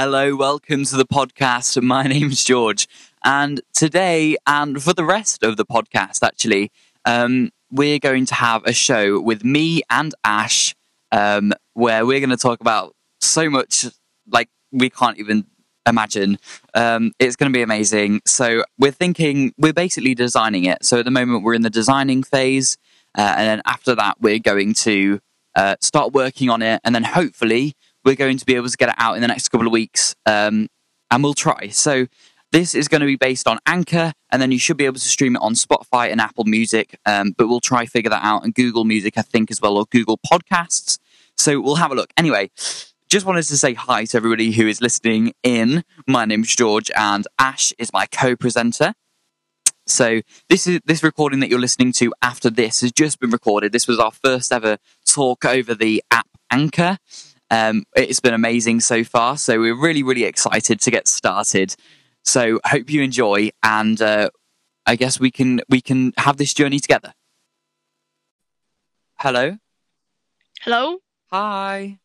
Hello, welcome to the podcast. My name's George, and today, and for the rest of the podcast, actually, um, we're going to have a show with me and Ash, um, where we're going to talk about so much like we can't even imagine. Um, it's going to be amazing. So we're thinking, we're basically designing it. So at the moment, we're in the designing phase, uh, and then after that, we're going to uh, start working on it, and then hopefully we're going to be able to get it out in the next couple of weeks, um, and we'll try. So this is going to be based on Anchor, and then you should be able to stream it on Spotify and Apple Music. Um, but we'll try figure that out, and Google Music, I think, as well, or Google Podcasts. So we'll have a look. Anyway, just wanted to say hi to everybody who is listening in. My name's George, and Ash is my co-presenter. So this is this recording that you're listening to after this has just been recorded. This was our first ever talk over the app Anchor. Um, it's been amazing so far. So we're really, really excited to get started. So hope you enjoy, and uh, I guess we can we can have this journey together. Hello. Hello? Hi.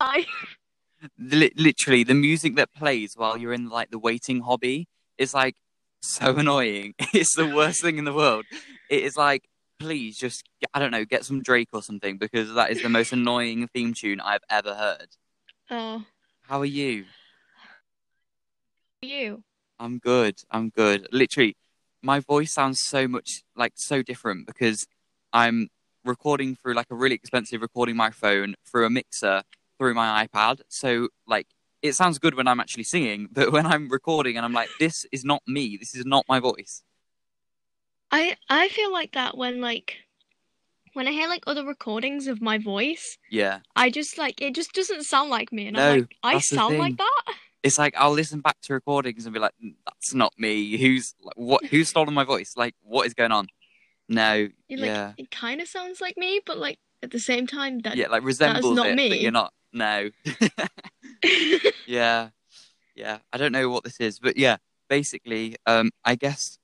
Hi. Li- literally, the music that plays while you're in like the waiting hobby is like so annoying. It's the worst thing in the world. It is like, please just I don't know, get some Drake or something because that is the most annoying theme tune I've ever heard. Oh, How are you? you. I'm good. I'm good. Literally, my voice sounds so much like so different because I'm recording through like a really expensive recording microphone through a mixer through my iPad. So like it sounds good when I'm actually singing, but when I'm recording and I'm like, this is not me. This is not my voice. I I feel like that when like when I hear like other recordings of my voice, Yeah. I just like it just doesn't sound like me, and No, I'm like, I sound like that. It's like I'll listen back to recordings and be like, "Mm, that's not me. Who's like, what? Who's stolen my voice? Like, what is going on? No. Like yeah. it kind of sounds like me, but like at the same time that Yeah. Like resembles not it, me. but you're not. No. Yeah, yeah. I don't know what this is, but yeah. Basically, um, I guess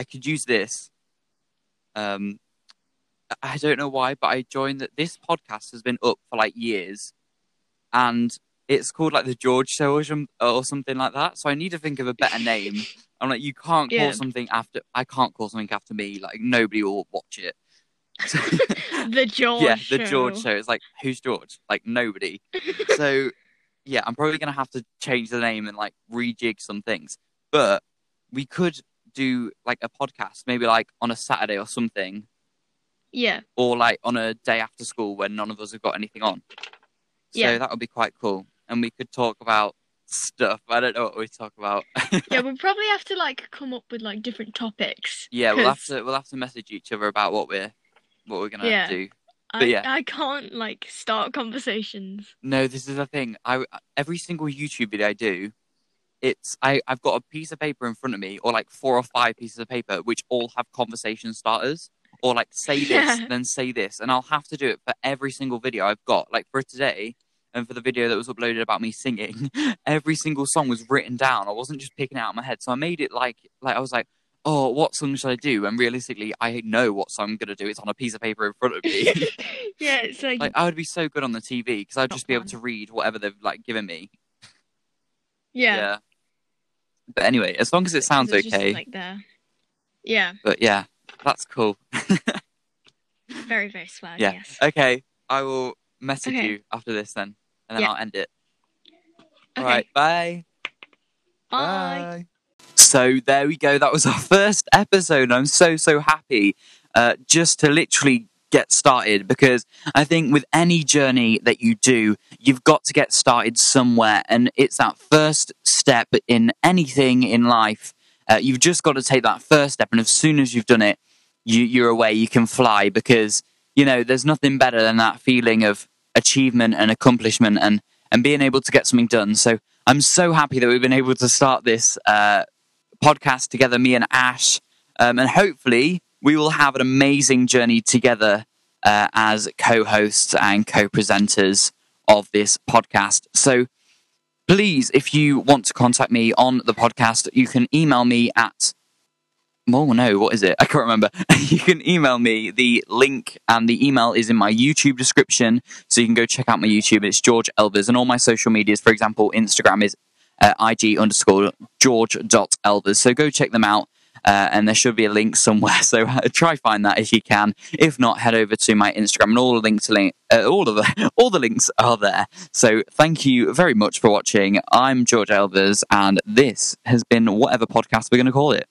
I could use this. Um, I don't know why, but I joined that. This podcast has been up for like years, and it's called like the George Show or, something like that. So I need to think of a better name. I'm like, you can't call Yeah. something after. I can't call something after me. Like nobody will watch it. the George yeah, the George Show. It's like who's George? Like nobody. so yeah, I'm probably gonna have to change the name and like rejig some things. But we could do like a podcast, maybe like on a Saturday or something, Yeah, or like on a day after school when none of us have got anything on. So Yeah. that would be quite cool, and we could talk about stuff. I don't know what we talk about. yeah. We'll probably have to like come up with like different topics. yeah, we'll have to we'll have to message each other about what we're what we're gonna Yeah. do. I, but yeah. I can't like start conversations. No, this is the thing. I every single YouTube video I do, it's I I've got a piece of paper in front of me, or like four or five pieces of paper, which all have conversation starters, or like say this, Yeah. then say this, and I'll have to do it for every single video I've got. Like for today, and for the video that was uploaded about me singing, every single song was written down. I wasn't just picking it out of my head, so I made it like like I was like. Oh, what song should I do? And realistically, I know what song I'm gonna do. It's on a piece of paper in front of me. yeah, it's like, like I would be so good on the TV because I'd Not just be able to read whatever they've like given me. Yeah. yeah. But anyway, as long as it sounds It's just, okay. like there. Yeah, But yeah, that's cool. very very swag. yeah. Yes. Okay, I will message Okay. you after this then, and then Yeah. I'll end it. Okay. All right. Bye. Bye. So there we go. That was our first episode. I'm so so happy uh, just to literally get started because I think with any journey that you do, you've got to get started somewhere, and it's that first step in anything in life. Uh, you've just got to take that first step, and as soon as you've done it, you, you're away. You can fly because you know there's nothing better than that feeling of achievement and accomplishment and and being able to get something done. So I'm so happy that we've been able to start this uh, podcast together, me and Ash, um, and hopefully we will have an amazing journey together uh, as co-hosts and co-presenters of this podcast. So please, if you want to contact me on the podcast, you can email me at Oh no, what is it? I can't remember. you can email me. The link and the email is in my YouTube description, so you can go check out my YouTube. It's George Elvers, and all my social medias, for example, Instagram is uh, IG underscore George.elvers. So go check them out. Uh, and there should be a link somewhere. So uh, try find that if you can. If not, head over to my Instagram, and all the links, link, uh, all of the all the links are there. So thank you very much for watching. I'm George Elvers, and this has been whatever podcast we're going to call it.